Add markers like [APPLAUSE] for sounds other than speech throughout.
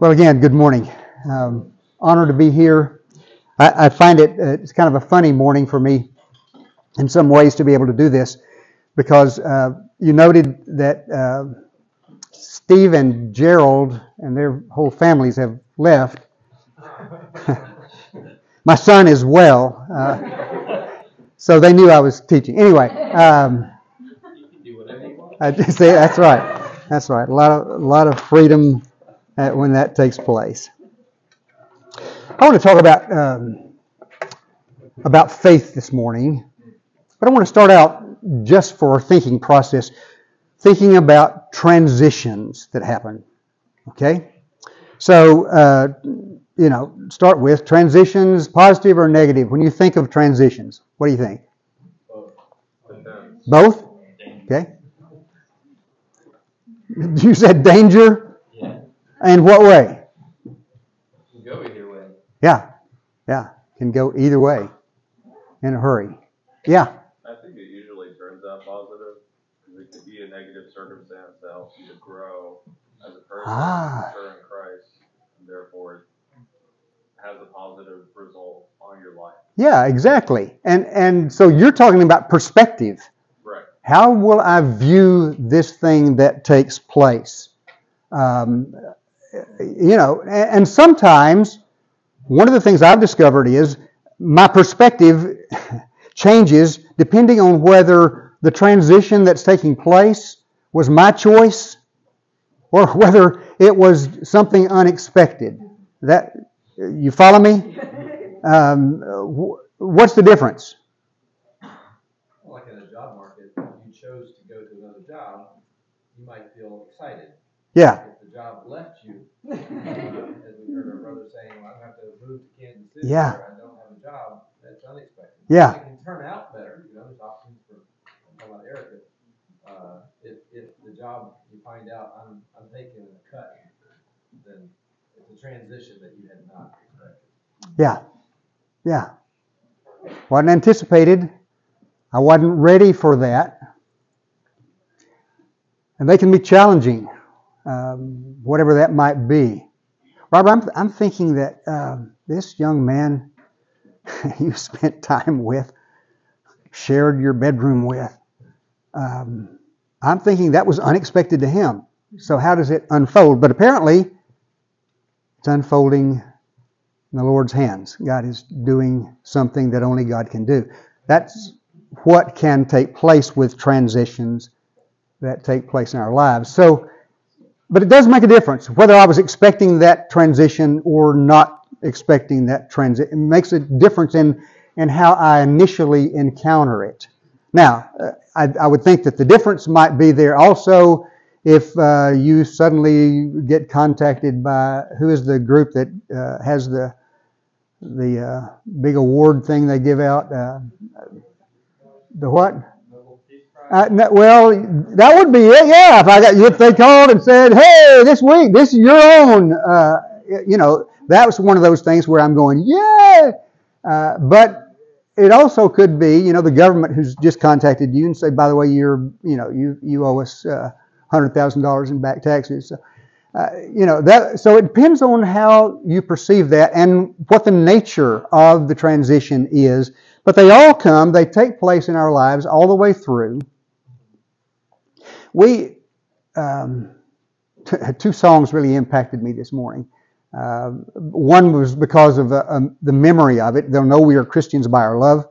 Well, again, good morning. Um, honored to be here. I, I find it uh, it's kind of a funny morning for me in some ways to be able to do this because uh, you noted that uh, Steve and Gerald and their whole families have left. [LAUGHS] My son as well. Uh, so they knew I was teaching. Anyway, um, I [LAUGHS] just say that's right. That's right. A lot of a lot of freedom when that takes place. I want to talk about um, about faith this morning, but I want to start out just for thinking process, thinking about transitions that happen. Okay, so uh, you know, start with transitions, positive or negative. When you think of transitions, what do you think? Both. Okay. You said danger. Yeah. And what way? Can go either way. Yeah, yeah, can go either way in a hurry. Yeah, I think it usually turns out positive because it could be a negative circumstance that helps you to grow as a person, Ah. mature in Christ, and therefore has a positive result on your life. yeah, exactly. And and so you're talking about perspective. Right. How will I view this thing that takes place? Um, you know, and, and sometimes one of the things I've discovered is my perspective [LAUGHS] changes depending on whether the transition that's taking place was my choice or [LAUGHS] whether it was something unexpected. That you follow me? [LAUGHS] Um, wh- what's the difference? Well, Like in a job market, if you chose to go to another job, you might feel excited. Yeah, If the job left you, uh, as we heard our brother saying, well, gonna have to move to Kansas City, Yeah. I don't have a job, that's unexpected. Yeah. It can turn out better, you know, there's options for, I'm talking about Erica. Uh, if, if the job, you find out I'm, I'm taking a cut, then it's a transition that you had not expected. yeah, yeah. Wasn't anticipated. I wasn't ready for that. And they can be challenging, um, whatever that might be. Robert, I'm, I'm thinking that um, this young man [LAUGHS] you spent time with, shared your bedroom with, um, I'm thinking that was unexpected to him. So, how does it unfold? But apparently, it's unfolding in the Lord's hands. God is doing something that only God can do. That's what can take place with transitions that take place in our lives. So, but it does make a difference whether I was expecting that transition or not expecting that transition. It makes a difference in, in how I initially encounter it. Now, uh, I, I would think that the difference might be there also if uh, you suddenly get contacted by who is the group that uh, has the the uh, big award thing they give out. Uh, the what? Uh, well, that would be it. Yeah, if I got if they called and said, "Hey, this week, this is your own," uh, you know, that was one of those things where I'm going, "Yeah," uh, but it also could be, you know, the government who's just contacted you and say, "By the way, you're, you know, you you owe us uh, hundred thousand dollars in back taxes." So, uh, you know that. So it depends on how you perceive that and what the nature of the transition is. But they all come. They take place in our lives all the way through. We um, two songs really impacted me this morning. Uh, one was because of uh, um, the memory of it. They'll know we are Christians by our love.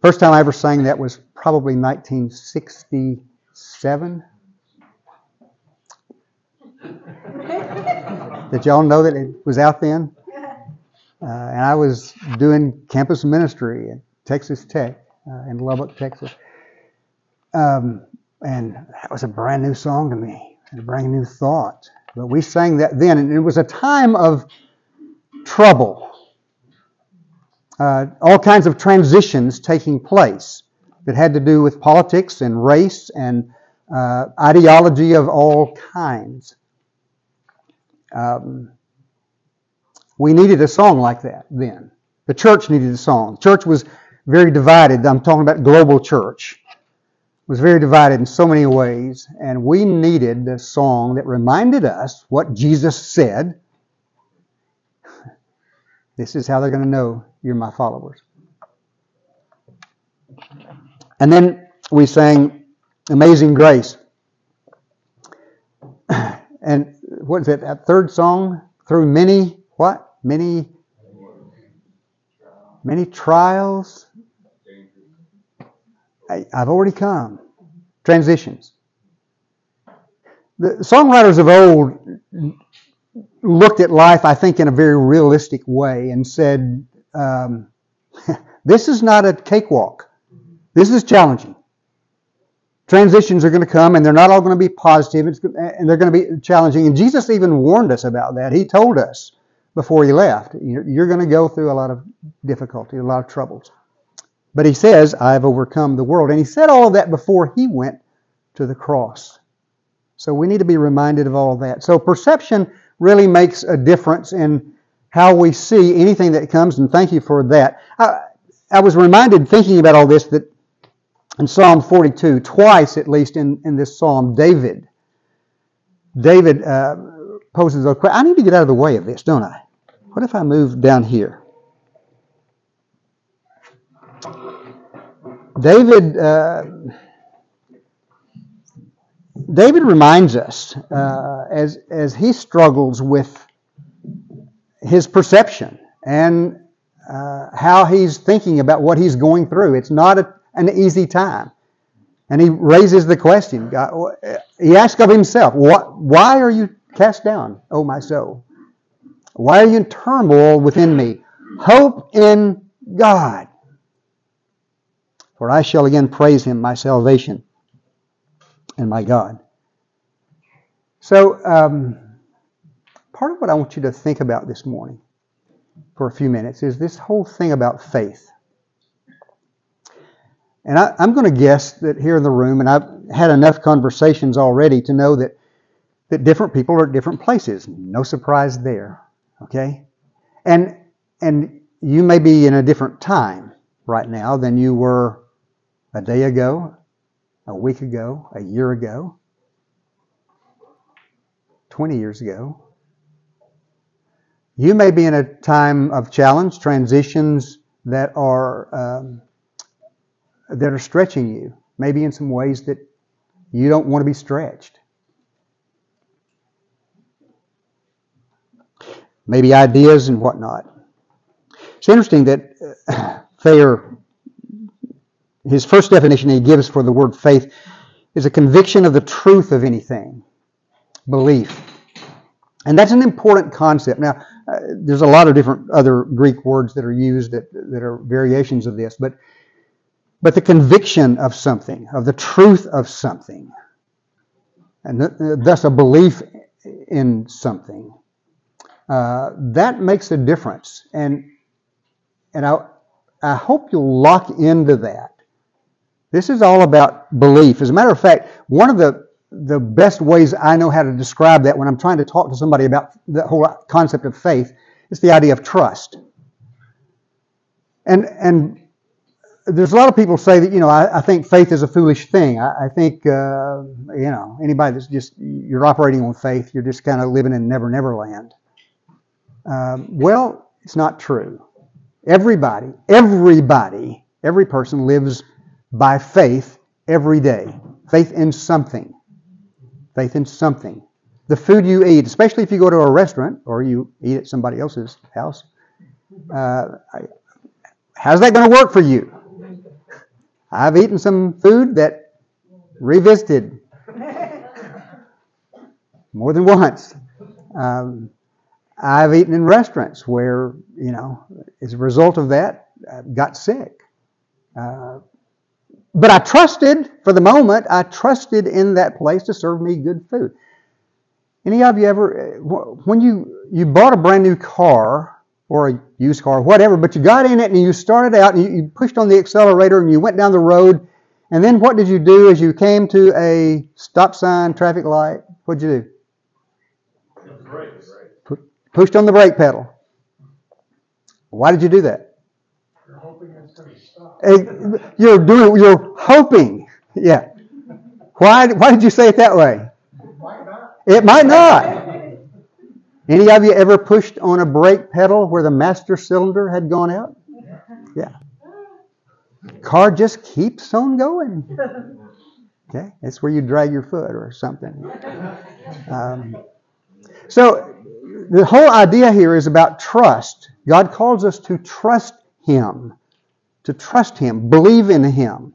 First time I ever sang that was probably 1967. Did y'all know that it was out then? Uh, and I was doing campus ministry at Texas Tech uh, in Lubbock, Texas. Um, and that was a brand new song to me, and a brand new thought. But we sang that then, and it was a time of trouble. Uh, all kinds of transitions taking place that had to do with politics and race and uh, ideology of all kinds. Um, we needed a song like that then. The church needed a song. The church was very divided. I'm talking about global church. Was very divided in so many ways, and we needed a song that reminded us what Jesus said. [LAUGHS] This is how they're going to know you're my followers. And then we sang Amazing Grace. [CLEARS THROAT] And what is it? That third song? Through many, what? Many, many trials. I, I've already come. Transitions. The songwriters of old looked at life, I think, in a very realistic way and said, um, [LAUGHS] This is not a cakewalk. This is challenging. Transitions are going to come, and they're not all going to be positive, and they're going to be challenging. And Jesus even warned us about that. He told us before he left, You're going to go through a lot of difficulty, a lot of troubles. But he says, I've overcome the world. And he said all of that before he went to the cross. So we need to be reminded of all of that. So perception really makes a difference in how we see anything that comes, and thank you for that. I, I was reminded, thinking about all this, that in Psalm 42, twice at least in, in this psalm, David, David uh, poses a question. I need to get out of the way of this, don't I? What if I move down here? David, uh, David reminds us uh, as as he struggles with his perception and uh, how he's thinking about what he's going through. It's not a, an easy time, and he raises the question. God, he asks of himself, "What? Why are you cast down, O my soul? Why are you in turmoil within me? Hope in God." For I shall again praise him, my salvation and my God. So, um, part of what I want you to think about this morning for a few minutes is this whole thing about faith. And I, am going to guess that here in the room, and I've had enough conversations already to know that, that different people are at different places. No surprise there. Okay? And, and you may be in a different time right now than you were a day ago, a week ago, a year ago, 20 years ago. You may be in a time of challenge, transitions that are um, that are stretching you, maybe in some ways that you don't want to be stretched. Maybe ideas and whatnot. It's interesting that uh, Thayer his first definition he gives for the word faith is a conviction of the truth of anything, belief. And that's an important concept. Now, uh, there's a lot of different other Greek words that are used that, that are variations of this, but, but the conviction of something, of the truth of something, and th- thus a belief in something, uh, that makes a difference. And, and I, I hope you'll lock into that this is all about belief. As a matter of fact, one of the the best ways I know how to describe that when I'm trying to talk to somebody about the whole concept of faith is the idea of trust. And and there's a lot of people say that you know I, I think faith is a foolish thing. I, I think uh, you know anybody that's just you're operating on faith, you're just kind of living in never never land. Um, well, it's not true. Everybody, everybody, every person lives by faith every day. Faith in something. Faith in something. The food you eat, especially if you go to a restaurant or you eat at somebody else's house, uh, how's that going to work for you? I've eaten some food that revisited more than once. Um, I've eaten in restaurants where, you know, as a result of that, I got sick. Uh, but I trusted, for the moment, I trusted in that place to serve me good food. Any of you ever, when you, you bought a brand new car, or a used car, whatever, but you got in it and you started out and you, you pushed on the accelerator and you went down the road, and then what did you do as you came to a stop sign, traffic light? What'd you do? Pushed on the brake pedal. Why did you do that? You're doing, you're hoping. Yeah. Why, why did you say it that way? It might not. Any of you ever pushed on a brake pedal where the master cylinder had gone out? Yeah. Car just keeps on going. Okay, that's where you drag your foot or something. Um, so the whole idea here is about trust. God calls us to trust Him, to trust Him, believe in Him,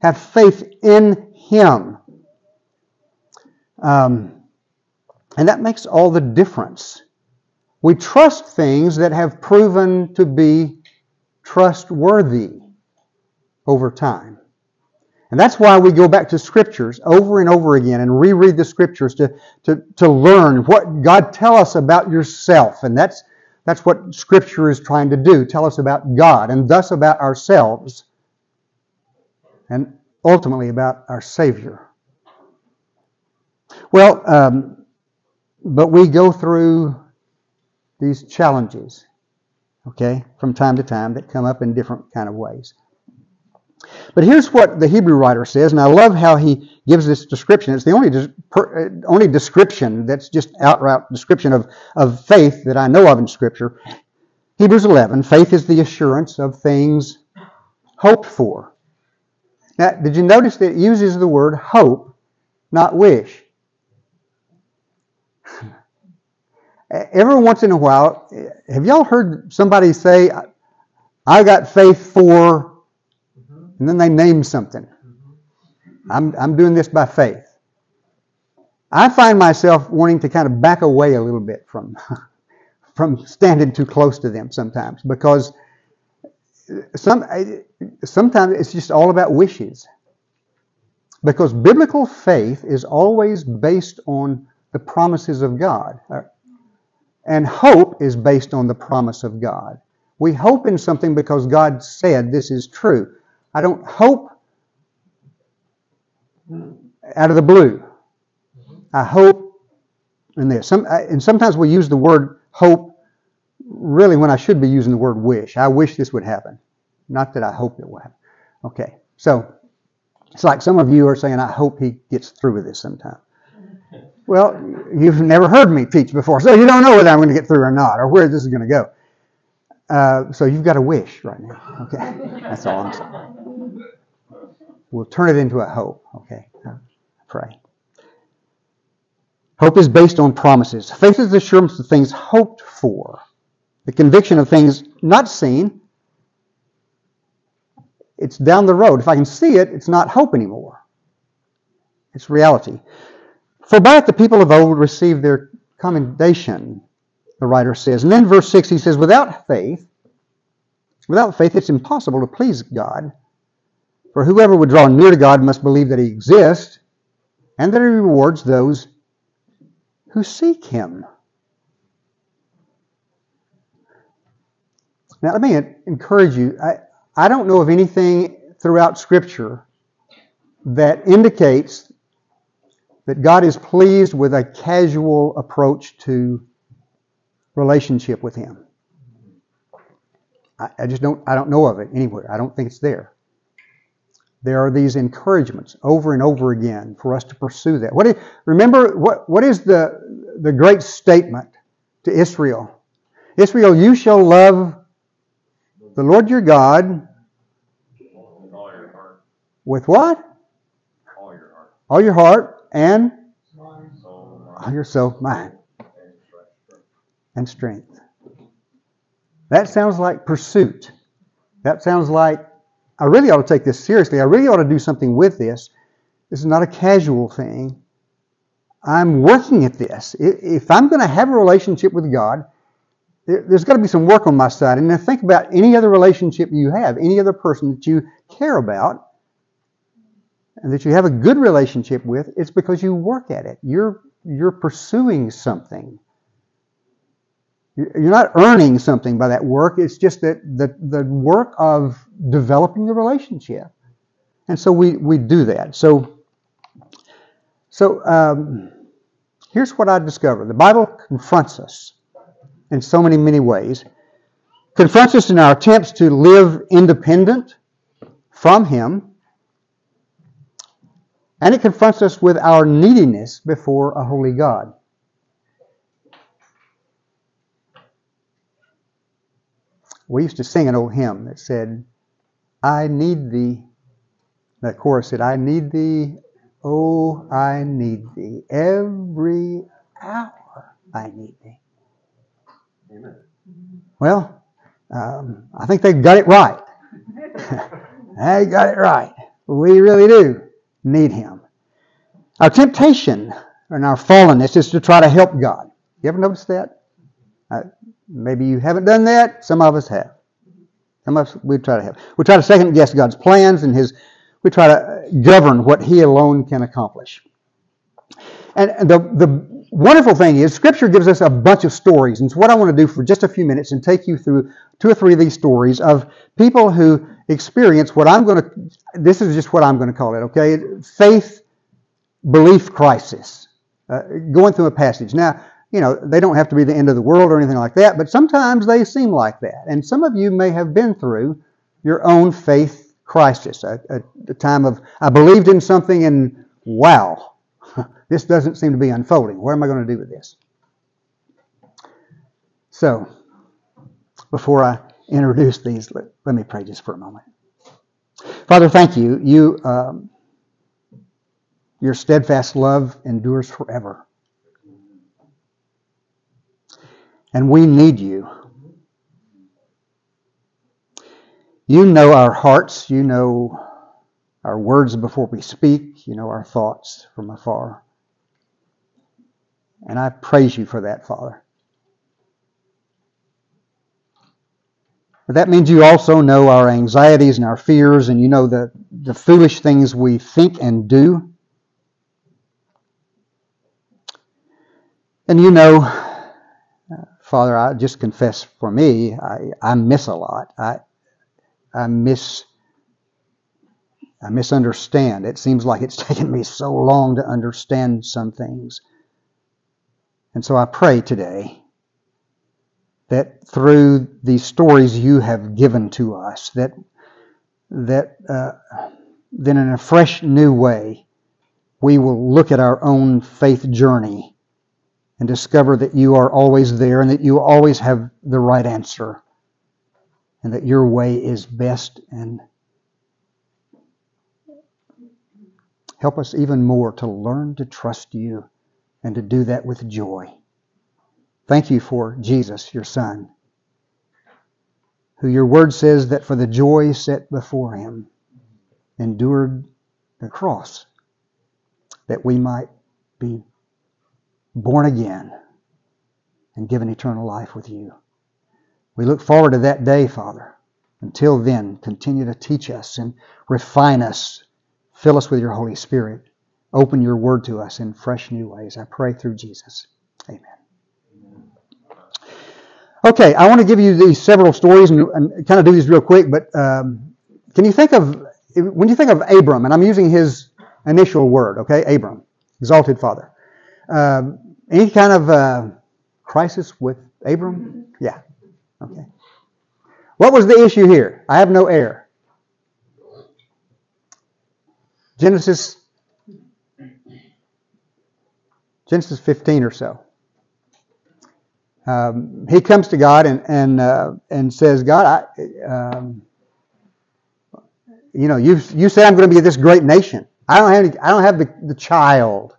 have faith in Him. Um, and that makes all the difference. We trust things that have proven to be trustworthy over time. And that's why we go back to scriptures over and over again and reread the scriptures to, to, to learn what God tell us about yourself. And that's, that's what scripture is trying to do. Tell us about God and thus about ourselves and ultimately about our Savior. Well, um, but we go through these challenges, okay, from time to time that come up in different kind of ways. But here's what the Hebrew writer says, and I love how he gives this description. It's the only uh, only description that's just outright description of, of faith that I know of in Scripture. Hebrews 11, faith is the assurance of things hoped for. Now, did you notice that it uses the word hope, not wish? [LAUGHS] Every once in a while, have y'all heard somebody say, I got faith for and then they name something. I'm, I'm doing this by faith. I find myself wanting to kind of back away a little bit from, [LAUGHS] from standing too close to them sometimes because some, sometimes it's just all about wishes. Because biblical faith is always based on the promises of God. And hope is based on the promise of God. We hope in something because God said this is true. I don't hope out of the blue. I hope in this. Some, and sometimes we use the word hope really when I should be using the word wish. I wish this would happen. Not that I hope it will happen. Okay, so it's like some of you are saying, I hope he gets through with this sometime. Well, you've never heard me teach before, so you don't know whether I'm going to get through or not, or where this is going to go. Uh, so you've got a wish right now. Okay, [LAUGHS] that's all I'm saying. We'll turn it into a hope. Okay, pray. Hope is based on promises. Faith is the assurance of things hoped for, the conviction of things not seen. It's down the road. If I can see it, it's not hope anymore. It's reality. For by it the people of old received their commendation the writer says. And then verse 6, he says, Without faith, without faith, it's impossible to please God. For whoever would draw near to God must believe that he exists and that he rewards those who seek him. Now, let me encourage you. I, I don't know of anything throughout Scripture that indicates that God is pleased with a casual approach to relationship with Him. I, I just don't, I don't know of it anywhere. I don't think it's there. There are these encouragements over and over again for us to pursue that. What is, remember, what, what is the, the great statement to Israel? Israel, you shall love the Lord your God with what? All your heart. All your heart and all your soul, mind and strength. That sounds like pursuit. That sounds like I really ought to take this seriously. I really ought to do something with this. This is not a casual thing. I'm working at this. If I'm going to have a relationship with God, there's got to be some work on my side. And then think about any other relationship you have, any other person that you care about, and that you have a good relationship with. It's because you work at it. You're you're pursuing something. You're not earning something by that work. It's just that the, the work of developing the relationship. And so we, we do that. So, so um, here's what I discovered. The Bible confronts us in so many, many ways. Confronts us in our attempts to live independent from Him. And it confronts us with our neediness before a holy God. We used to sing an old hymn that said, I need thee. The chorus said, I need thee, oh, I need thee. Every hour I need thee. Amen. Well, um, I think they've got it right. [LAUGHS] they got it right. We really do need Him. Our temptation and our fallenness is to try to help God. You ever notice that? Uh, maybe you haven't done that. Some of us have. Some of us we try to have. We try to second guess God's plans and His. We try to govern what He alone can accomplish. And the the wonderful thing is, Scripture gives us a bunch of stories. And so, what I want to do for just a few minutes and take you through two or three of these stories of people who experience what I'm going to. This is just what I'm going to call it. Okay, faith belief crisis. Uh, going through a passage now you know, they don't have to be the end of the world or anything like that, but sometimes they seem like that. And some of you may have been through your own faith crisis, a, a, a time of, I believed in something and wow, [LAUGHS] this doesn't seem to be unfolding. What am I going to do with this? So, before I introduce these, let, let me pray just for a moment. Father, thank you. You, um, your steadfast love endures forever. And we need you. You know our hearts. You know our words before we speak. You know our thoughts from afar. And I praise you for that, Father. But that means you also know our anxieties and our fears, and you know the, the foolish things we think and do. And you know Father, I just confess for me, I, I miss a lot. I, I miss, I misunderstand. It seems like it's [LAUGHS] taken me so long to understand some things. And so I pray today that through these stories you have given to us, that that uh, then in a fresh new way, we will look at our own faith journey and discover that you are always there and that you always have the right answer and that your way is best and help us even more to learn to trust you and to do that with joy. Thank you for Jesus, your Son, who your word says that for the joy set before him endured the cross that we might be born again and given eternal life with you. We look forward to that day, Father. Until then, continue to teach us and refine us. Fill us with your Holy Spirit. Open your word to us in fresh new ways. I pray through Jesus. Amen. Okay, I want to give you these several stories and, and kind of do these real quick, but um, can you think of, when you think of Abram, and I'm using his initial word, okay, Abram, exalted father. Um, any kind of uh, crisis with Abram? Yeah. Okay. What was the issue here? I have no heir. Genesis Genesis 15 or so. Um, he comes to God and and uh, and says, God, I, um, you know, you you said I'm going to be this great nation. I don't have any, I don't have the, the child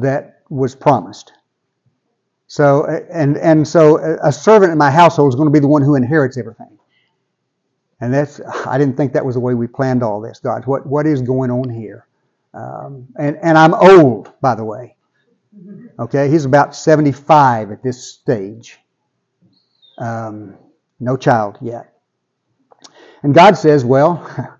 that was promised. So and and so a servant in my household is going to be the one who inherits everything. And that's I didn't think that was the way we planned all this, God. What what is going on here? Um, and and I'm old, by the way. Okay, he's about 75 at this stage. Um, no child yet. And God says, well, [LAUGHS]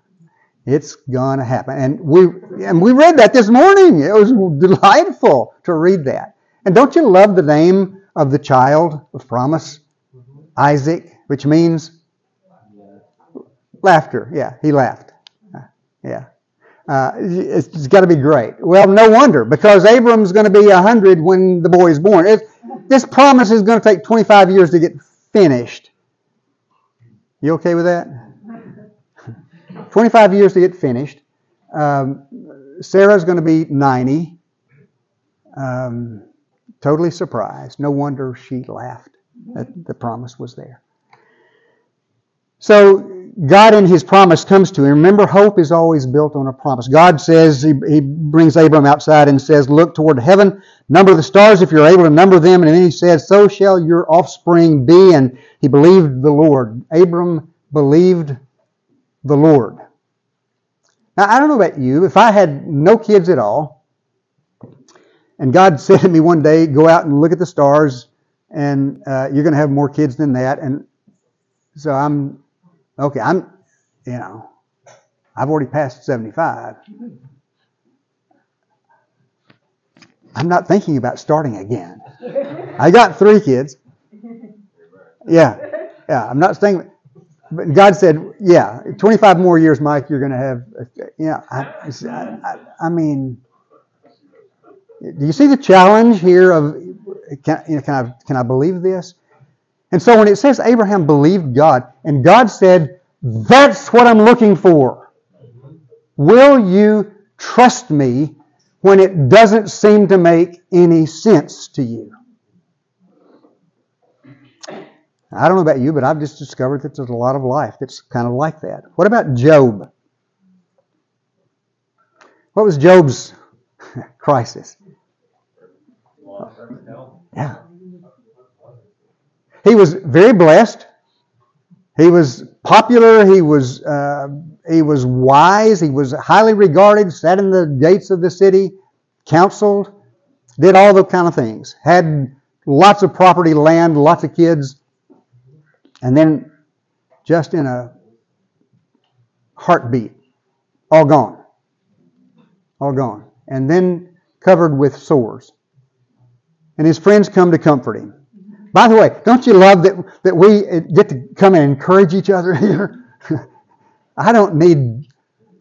It's gonna happen. And we and we read that this morning. It was delightful to read that. And don't you love the name of the child of promise? Mm-hmm. Isaac, which means laughter. Yeah, he laughed. Uh, yeah. Uh, it's, it's got to be great. Well, no wonder, because Abram's going to be 100 when the boy is born. It, this promise is going to take 25 years to get finished. You okay with that? 25 years to get finished. Um, Sarah's going to be 90. Um, totally surprised. No wonder she laughed that the promise was there. So God in his promise comes to him. Remember, hope is always built on a promise. God says, he, he brings Abram outside and says, Look toward heaven, number the stars if you're able to number them. And then he says, So shall your offspring be. And he believed the Lord. Abram believed the Lord. Now, I don't know about you. If I had no kids at all, and God [LAUGHS] said to me one day, Go out and look at the stars, and uh, you're going to have more kids than that. And so I'm Okay, I'm, you know, I've already passed 75. I'm not thinking about starting again. I got three kids. Yeah, yeah. I'm not saying, but God said, yeah, 25 more years, Mike. You're going to have, yeah. I, I, I, mean, do you see the challenge here of can, you know, can I can I believe this? And so when it says Abraham believed God, and God said, That's what I'm looking for. Will you trust me when it doesn't seem to make any sense to you? I don't know about you, but I've just discovered that there's a lot of life that's kind of like that. What about Job? What was Job's [LAUGHS] crisis? Yeah. He was very blessed. He was popular. He was uh, he was wise. He was highly regarded. Sat in the gates of the city, counseled, did all the kind of things. Had lots of property, land, lots of kids, and then just in a heartbeat, all gone, all gone, and then covered with sores. And his friends come to comfort him. By the way, don't you love that, that we get to come and encourage each other [LAUGHS] here? I don't need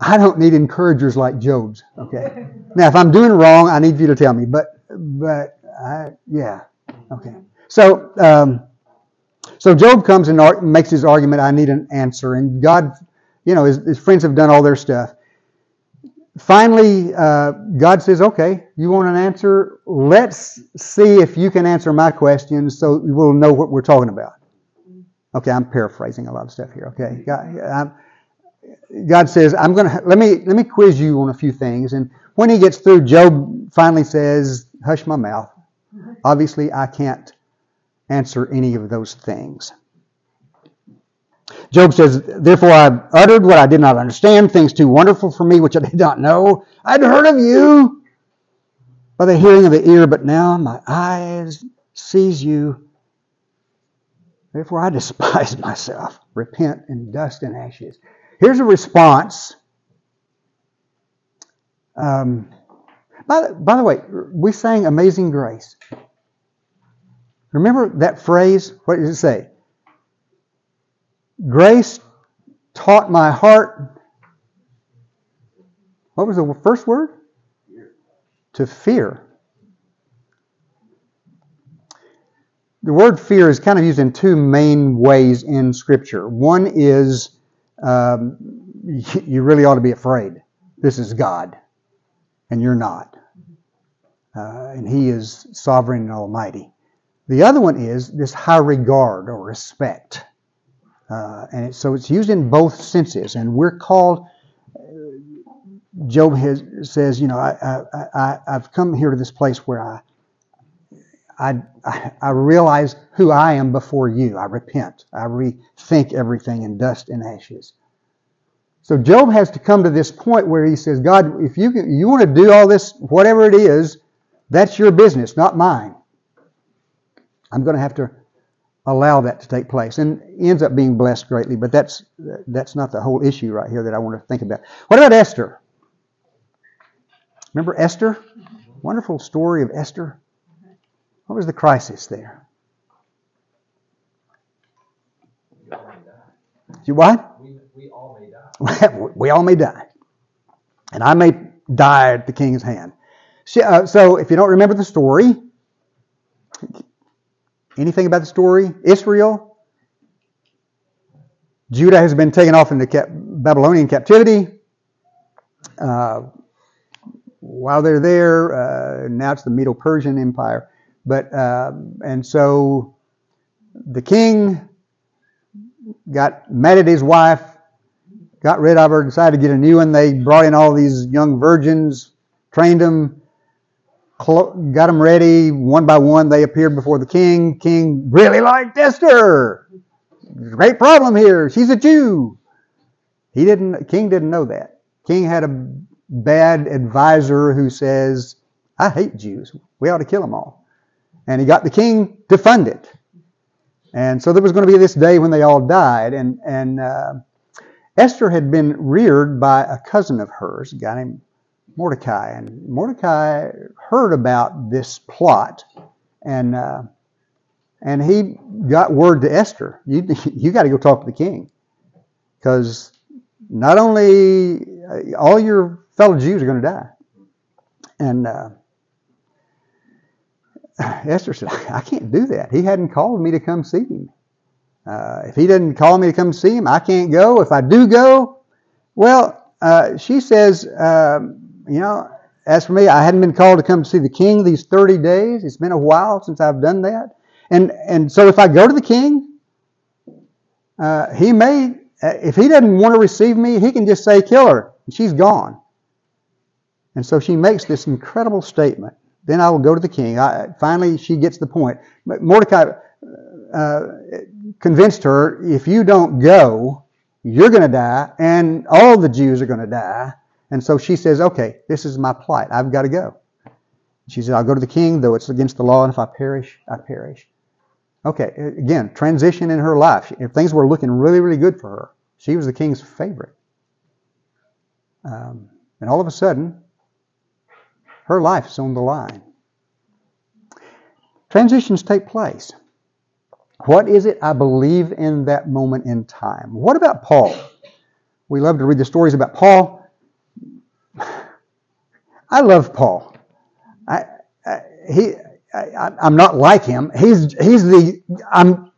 I don't need encouragers like Job's. Okay. Now, if I'm doing wrong, I need you to tell me. But but I, yeah. Okay. So um, so Job comes and makes his argument. I need an answer, and God, you know, his, his friends have done all their stuff finally, uh, God says, okay, you want an answer? Let's see if you can answer my questions so we'll know what we're talking about. Okay, I'm paraphrasing a lot of stuff here. Okay, God, God says, I'm to, let me, let me quiz you on a few things. And when he gets through, Job finally says, hush my mouth. Obviously, I can't answer any of those things. Job says, Therefore I uttered what I did not understand, things too wonderful for me which I did not know. I'd heard of you by the hearing of the ear, but now my eyes sees you. Therefore I despise [LAUGHS] myself. Repent in dust and ashes. Here's a response. Um, by, the, by the way, we sang Amazing Grace. Remember that phrase? What does it say? Grace taught my heart. What was the first word? To fear. The word fear is kind of used in two main ways in Scripture. One is um, [LAUGHS] you really ought to be afraid. This is God, and you're not. Uh, and He is sovereign and almighty. The other one is this high regard or respect. Uh, and so it's used in both senses. And we're called, Job has, says, you know, I, I, I, have come here to this place where I, I, I realize who I am before you. I repent. I rethink everything in dust and ashes. So Job has to come to this point where he says, God, if you, you want to do all this, whatever it is, that's your business, not mine. I'm going to have to allow that to take place and ends up being blessed greatly but that's that's not the whole issue right here that i want to think about. What about esther? Remember esther? Wonderful story of esther. What was the crisis there? You what? We, we all may die. [LAUGHS] We all may die. And i may die at the king's hand. Uh, so if you don't remember the story Anything about the story? Israel? Judah has been taken off into cap- Babylonian captivity. Uh, while they're there, uh, now it's the Medo-Persian Empire. But uh, and so the king got mad at his wife, got rid of her, decided to get a new one. They brought in all these young virgins, trained them, got them ready. One by one, they appeared before the king. King really liked Esther. Great problem here. She's a Jew. He didn't. King didn't know that. King had a bad advisor who says, "I hate Jews. We ought to kill them all." And he got the king to fund it. And so there was going to be this day when they all died. And and uh, Esther had been reared by a cousin of hers, a guy named Mordecai. And Mordecai heard about this plot, and uh, and he got word to Esther. You [LAUGHS] you got to go talk to the king, because not only uh, all your fellow Jews are going to die, and uh, [SIGHS] Esther said, I can't do that. He hadn't called me to come see him. Uh, if he didn't call me to come see him, I can't go. If I do go, well, uh, she says, um, you know, as for me, I hadn't been called to come see the king these 30 days. It's been a while since I've done that. And, and so if I go to the king, uh, he may, uh, if he doesn't want to receive me, he can just say, kill her. And she's gone. And so she makes this incredible statement. Then I will go to the king. I, finally, she gets the point. But Mordecai uh, convinced her, if you don't go, you're going to die, and all the Jews are going to die. And so she says, okay, this is my plight. I've got to go. She said, I'll go to the king, though it's against the law, and if I perish, I perish. Okay, again, transition in her life. If things were looking really, really good for her, she was the king's favorite. Um, and all of a sudden, her life is on the line. Transitions take place. What is it I believe in that moment in time? What about Paul? We love to read the stories about Paul. I love Paul. I, I he, I, am not like him. He's he's the I'm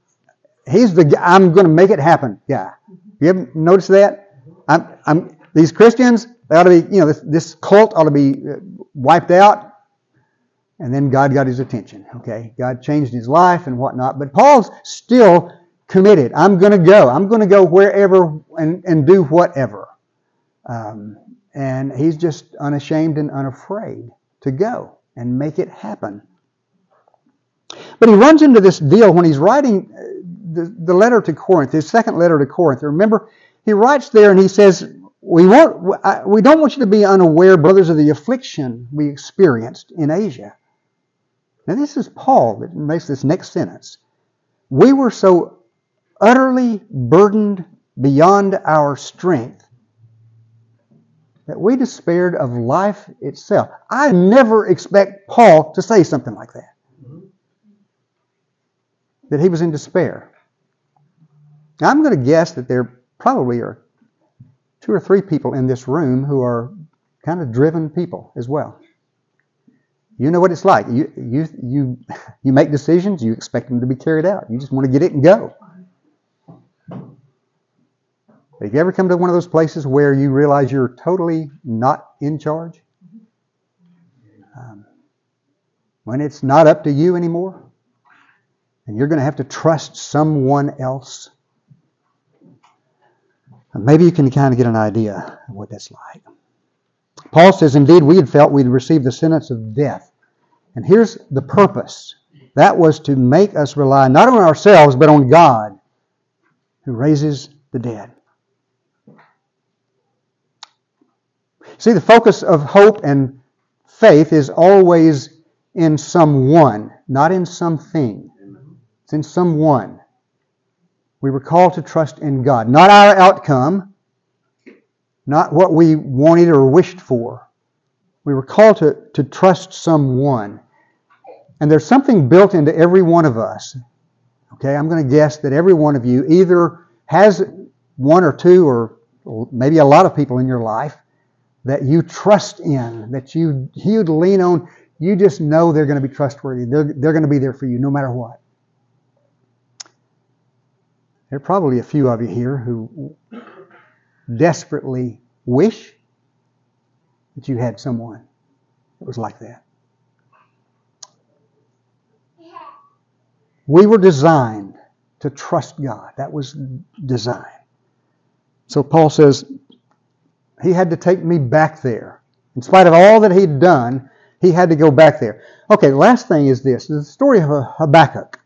he's the I'm going to make it happen guy. You ever notice that? I'm I'm these Christians they ought to be you know this, this cult ought to be uh, wiped out. And then God got his attention. Okay, God changed his life and whatnot. But Paul's still committed. I'm going to go. I'm going to go wherever and, and do whatever. Um, and he's just unashamed and unafraid to go and make it happen. But he runs into this deal when he's writing uh, the, the letter to Corinth, his second letter to Corinth. Remember, he writes there and he says, we, won't, we don't want you to be unaware, brothers, of the affliction we experienced in Asia. Now, this is Paul that makes this next sentence. We were so utterly burdened beyond our strength that we despaired of life itself. I never expect Paul to say something like that. That he was in despair. Now, I'm going to guess that there probably are two or three people in this room who are kind of driven people as well. You know what it's like. You you you you make decisions. You expect them to be carried out. You just want to get it and go. Have you ever come to one of those places where you realize you're totally not in charge? Um, when it's not up to you anymore, and you're going to have to trust someone else Maybe you can kind of get an idea of what that's like. Paul says, Indeed, we had felt we'd received the sentence of death. And here's the purpose that was to make us rely not on ourselves, but on God who raises the dead. See, the focus of hope and faith is always in someone, not in something. It's in someone. We were called to trust in God. Not our outcome, not what we wanted or wished for. We were called to, to trust someone. And there's something built into every one of us. Okay, I'm going to guess that every one of you either has one or two or maybe a lot of people in your life that you trust in, that you you'd lean on. You just know they're going to be trustworthy. They're, they're going to be there for you no matter what. There are probably a few of you here who desperately wish that you had someone It was like that. We were designed to trust God. That was design. So Paul says he had to take me back there. In spite of all that he'd done, he had to go back there. Okay, the last thing is this the story of Habakkuk.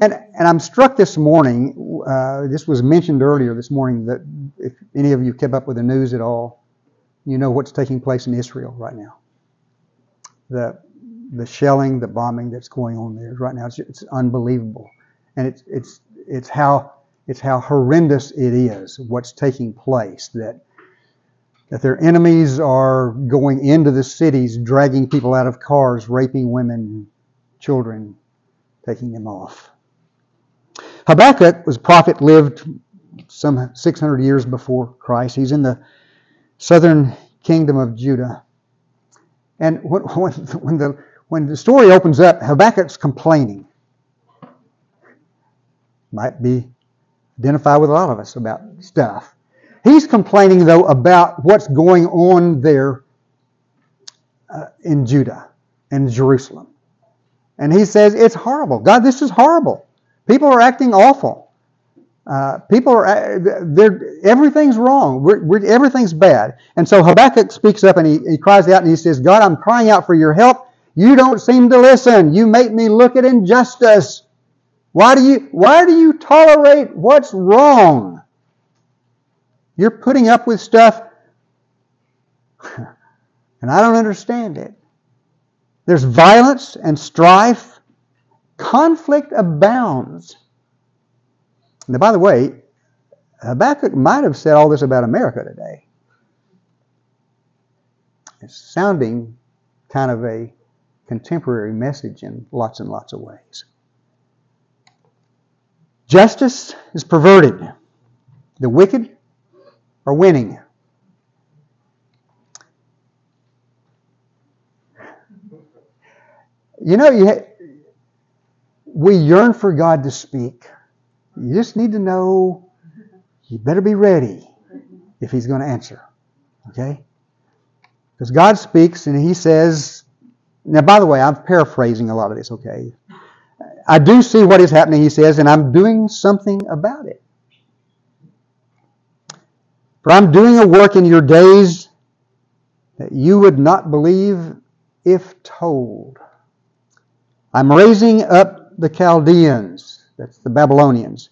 And, and I'm struck this morning, uh, this was mentioned earlier this morning, that if any of you kept up with the news at all, you know what's taking place in Israel right now. The, the shelling, the bombing that's going on there right now, it's, it's unbelievable. And it's, it's, it's, how, it's how horrendous it is, what's taking place, that that their enemies are going into the cities, dragging people out of cars, raping women, children, taking them off. Habakkuk was a prophet, lived some 600 years before Christ. He's in the southern kingdom of Judah. And when, [LAUGHS] the, when the story opens up, Habakkuk's complaining. Might be identified with a lot of us about stuff. He's complaining, though, about what's going on there uh, in Judah and Jerusalem. And he says, It's horrible. God, this is horrible. People are acting awful. Uh, people are, uh, they're, everything's wrong. We're, we're, everything's bad. And so Habakkuk speaks up and he, he cries out and he says, God, I'm crying out for your help. You don't seem to listen. You make me look at injustice. Why do you, why do you tolerate what's wrong? You're putting up with stuff, [LAUGHS] and I don't understand it. There's violence and strife. Conflict abounds. Now, by the way, Habakkuk might have said all this about America today. It's sounding kind of a contemporary message in lots and lots of ways. Justice is perverted. The wicked are winning. You know, you we yearn for God to speak. You just need to know you better be ready if He's going to answer. Okay? Because God speaks and He says, now, by the way, I'm paraphrasing a lot of this, okay? I do see what is happening, He says, and I'm doing something about it. For I'm doing a work in your days that you would not believe if told. I'm raising up the Chaldeans, that's the Babylonians,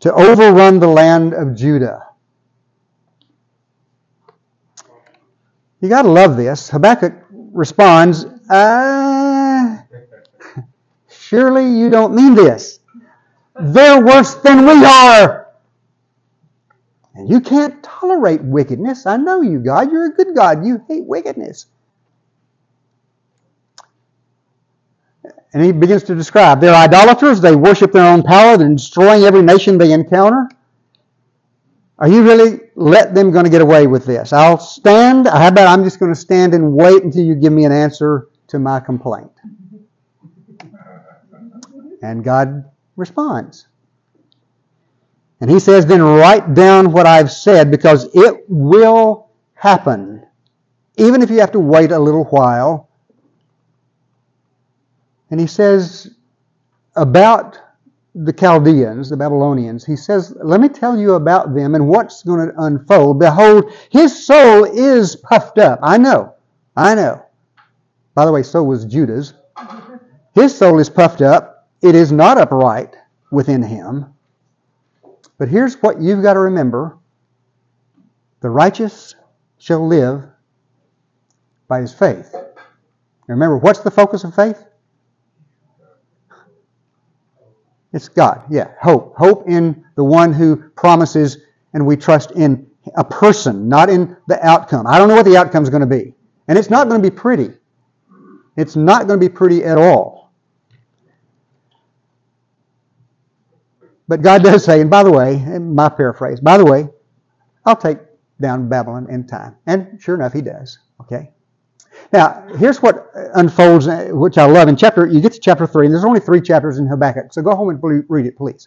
to overrun the land of Judah. You got to love this. Habakkuk responds, uh, [LAUGHS] Surely you don't mean this. They're worse than we are. And you can't tolerate wickedness. I know you, God. You're a good God. You hate wickedness. And he begins to describe they're idolaters, they worship their own power, they're destroying every nation they encounter. Are you really let them going to get away with this? I'll stand. How about I'm just going to stand and wait until you give me an answer to my complaint? And God responds. And he says, then write down what I've said because it will happen. Even if you have to wait a little while. And he says about the Chaldeans, the Babylonians, he says, Let me tell you about them and what's going to unfold. Behold, his soul is puffed up. I know. I know. By the way, so was Judah's. His soul is puffed up. It is not upright within him. But here's what you've got to remember the righteous shall live by his faith. Remember, what's the focus of faith? It's God, yeah, hope. Hope in the one who promises, and we trust in a person, not in the outcome. I don't know what the outcome is going to be. And it's not going to be pretty. It's not going to be pretty at all. But God does say, and by the way, my paraphrase, by the way, I'll take down Babylon in time. And sure enough, he does. Okay? Now, here's what unfolds, uh, which I love. In chapter, you get to chapter 3, and there's only three chapters in Habakkuk, so go home and read it, please.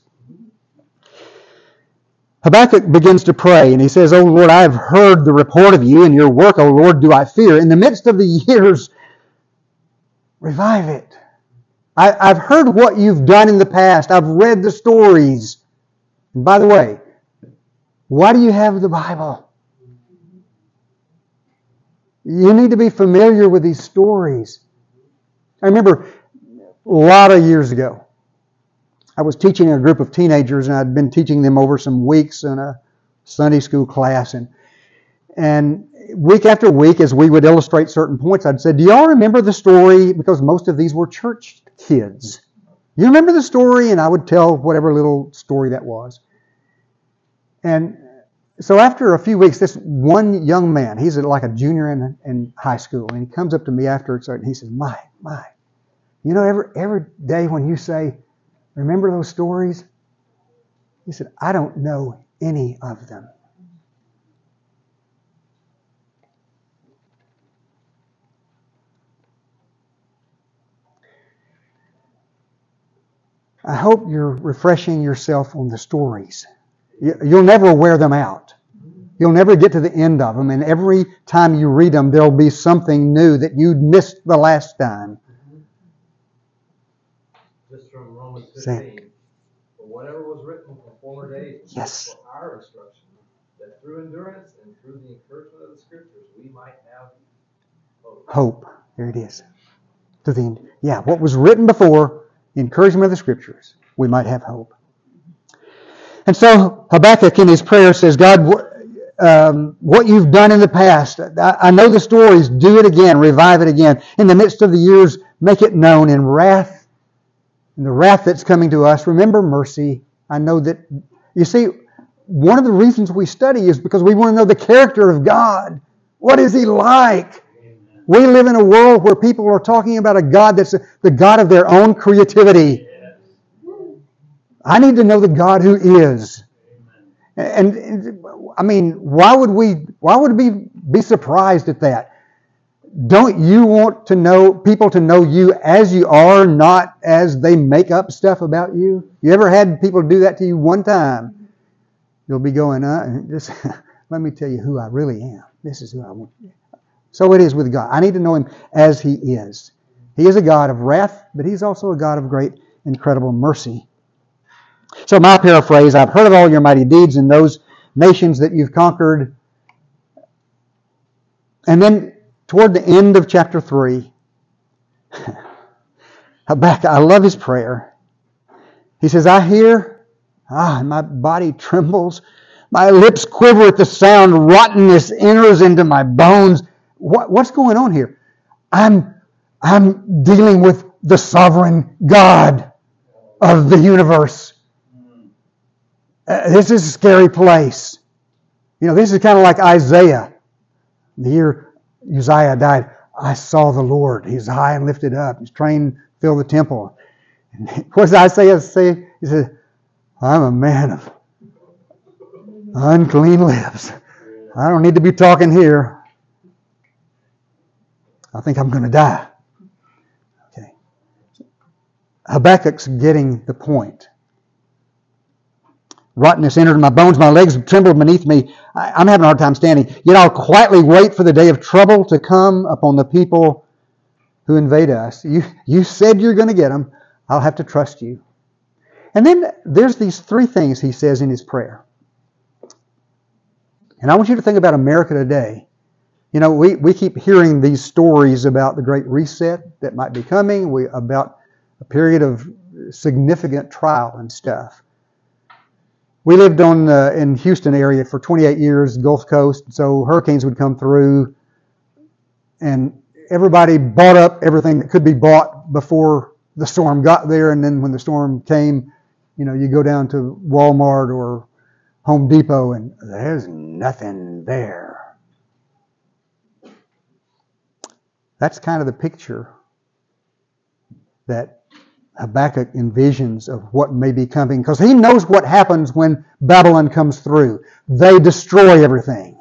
Habakkuk begins to pray, and he says, Oh Lord, I have heard the report of you, and your work, O Lord, do I fear. In the midst of the years Revive it. I, I've heard what you've done in the past. I've read the stories. And by the way, why do you have the Bible? You need to be familiar with these stories. I remember a lot of years ago, I was teaching a group of teenagers, and I'd been teaching them over some weeks in a Sunday school class. And, and week after week, as we would illustrate certain points, I'd say, Do y'all remember the story? Because most of these were church kids. You remember the story? And I would tell whatever little story that was. And so after a few weeks, this one young man, he's like a junior in, in high school, and he comes up to me after it's and he says, My, my, you know, every, every day when you say, Remember those stories? He said, I don't know any of them. I hope you're refreshing yourself on the stories. You'll never wear them out. You'll never get to the end of them, and every time you read them, there'll be something new that you'd missed the last time. Just from Romans Say 15. For whatever was written from former days was Yes. for our instruction, that through endurance and through the encouragement of the scriptures we might have hope. Hope. There it is. To the end. Yeah, what was written before, the encouragement of the scriptures, we might have hope. And so Habakkuk in his prayer says, God, um, what you've done in the past, I, I know the stories, do it again, revive it again. In the midst of the years, make it known in wrath, in the wrath that's coming to us. Remember mercy. I know that, you see, one of the reasons we study is because we want to know the character of God. What is He like? We live in a world where people are talking about a God that's the God of their own creativity. I need to know the God who is. And, I mean, why would we why would we be surprised at that? Don't you want to know people to know you as you are, not as they make up stuff about you? You ever had people do that to you one time? You'll be going, uh, [LAUGHS] just [LAUGHS] let me tell you who I really am. This is who I want. So it is with God. I need to know Him as He is. He is a God of wrath, but He's also a God of great, incredible mercy. So, my paraphrase I've heard of all your mighty deeds in those nations that you've conquered. And then, toward the end of chapter 3, [LAUGHS] Habakkuk, I love his prayer. He says, I hear, ah, my body trembles. My lips quiver at the sound. Rottenness enters into my bones. What, what's going on here? I'm, I'm dealing with the sovereign God of the universe. Uh, this is a scary place. You know, this is kind of like Isaiah. The year Uzziah died, I saw the Lord. He's high and lifted up. His train filled the temple. And [LAUGHS] what does Isaiah say? He said, I'm a man of unclean lips. I don't need to be talking here. I think I'm going to die. Okay. Habakkuk's getting the point. Rottenness entered my bones, my legs trembled beneath me. I, am having a hard time standing. Yet I'll quietly wait for the day of trouble to come upon the people who invade us. You, you said you're going to get them. I'll have to trust you. And then there's these three things he says in his prayer. And I want you to think about America today. You know, we, we keep hearing these stories about the Great Reset that might be coming, we, about a period of significant trial and stuff. We lived on uh, in Houston area for 28 years, Gulf Coast. So hurricanes would come through, and everybody bought up everything that could be bought before the storm got there. And then when the storm came, you know, you go down to Walmart or Home Depot, and there's nothing there. That's kind of the picture that Habakkuk envisions of what may be coming because he knows what happens when Babylon comes through. They destroy everything.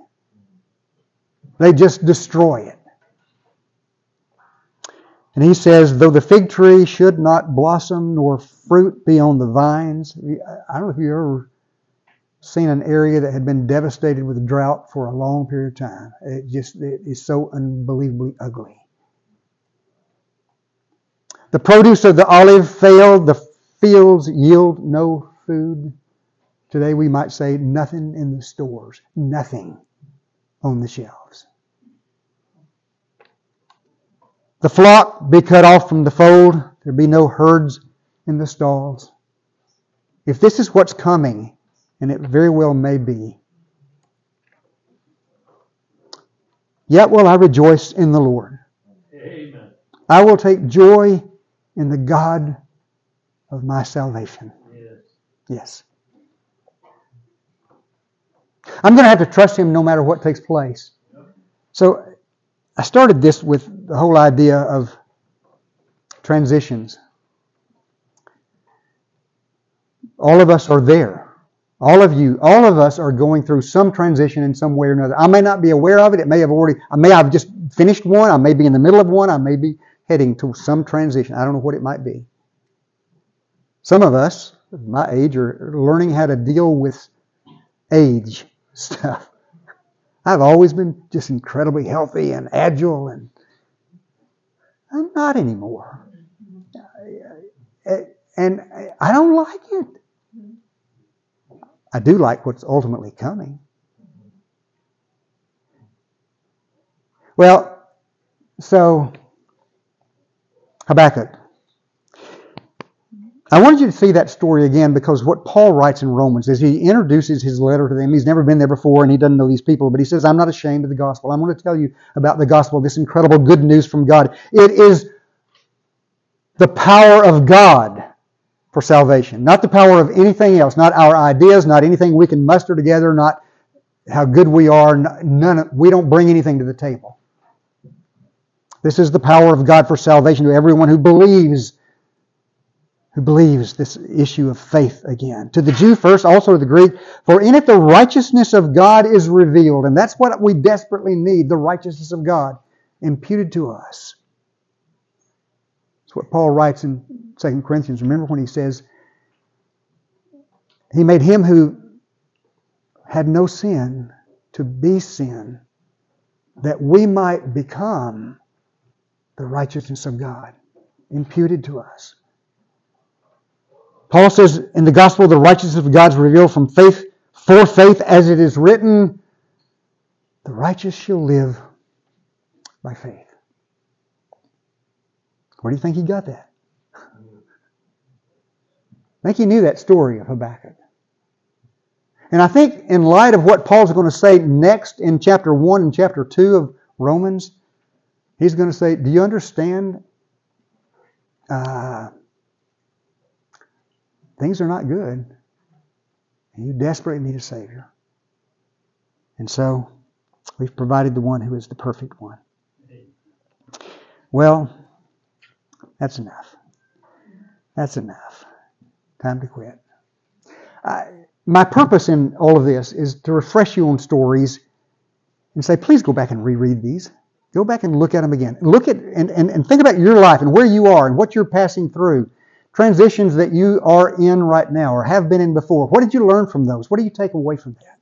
They just destroy it. And he says, though the fig tree should not blossom nor fruit be on the vines. I don't know if you've ever seen an area that had been devastated with drought for a long period of time. It just it is so unbelievably ugly. The produce of the olive failed, the fields yield no food. Today we might say nothing in the stores, nothing on the shelves. The flock be cut off from the fold, there be no herds in the stalls. If this is what's coming, and it very well may be, yet will I rejoice in the Lord. Amen. I will take joy in the God of my salvation. Yes. Yes. I'm going to have to trust Him no matter what takes place. So I started this with the whole idea of transitions. All of us are there. All of you, all of us are going through some transition in some way or another. I may not be aware of it. It may have already, I may have just finished one. I may be in the middle of one. I may be heading to some transition. I don't know what it might be. Some of us, my age, are learning how to deal with age stuff. I've always been just incredibly healthy and agile, and I'm not anymore. Uh, and I don't like it. I do like what's ultimately coming. Well, so Habakkuk. I wanted you to see that story again because what Paul writes in Romans is he introduces his letter to them. He's never been there before and he doesn't know these people, but he says, I'm not ashamed of the gospel. I'm going to tell you about the gospel, this incredible good news from God. It is the power of God for salvation, not the power of anything else, not our ideas, not anything we can muster together, not how good we are. None of, we don't bring anything to the table. This is the power of God for salvation to everyone who believes who believes this issue of faith again. To the Jew first, also to the Greek, for in it the righteousness of God is revealed. And that's what we desperately need the righteousness of God imputed to us. That's what Paul writes in 2 Corinthians. Remember when he says, He made him who had no sin to be sin, that we might become the righteousness of God imputed to us. Paul says in the gospel, the righteousness of God is revealed from faith for faith, as it is written, the righteous shall live by faith. Where do you think he got that? I think he knew that story of Habakkuk. And I think, in light of what Paul's going to say next in chapter 1 and chapter 2 of Romans, he's going to say, Do you understand? Uh, things are not good. And you desperately need a Savior. And so, we've provided the one who is the perfect one. Well, that's enough. That's enough. Time to quit. I, my purpose in all of this is to refresh you on stories and say, please go back and reread these. Go back and look at them again. Look at and, and, and think about your life and where you are and what you're passing through. Transitions that you are in right now or have been in before. What did you learn from those? What do you take away from that?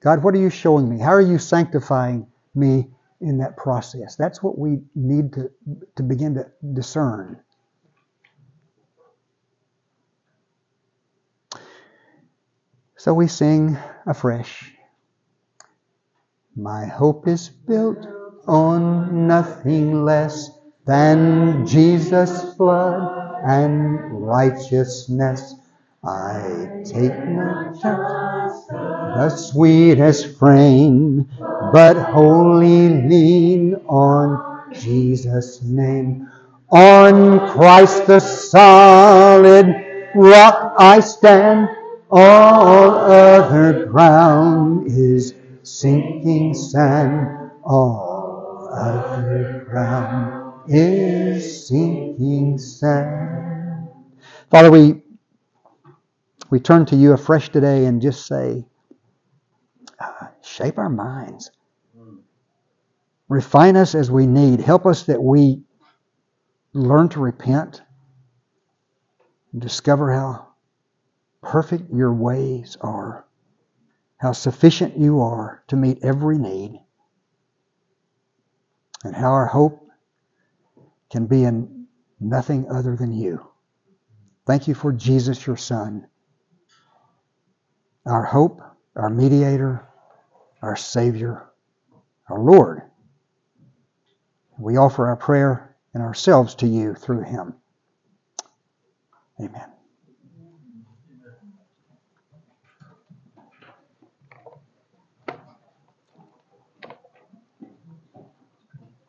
God, what are you showing me? How are you sanctifying me in that process? That's what we need to, to begin to discern. So we sing afresh. My hope is built on nothing less than Jesus' blood and righteousness. I take no chance, the sweetest frame, but wholly lean on Jesus' name. On Christ the solid rock I stand, all other ground is sinking sand. All ground is sinking sand. Father, we we turn to you afresh today and just say, uh, shape our minds. Refine us as we need. Help us that we learn to repent and discover how perfect your ways are, how sufficient you are to meet every need, and how our hope can be in nothing other than you. Thank you for Jesus, your Son, our hope, our mediator, our Savior, our Lord. We offer our prayer and ourselves to you through him. Amen.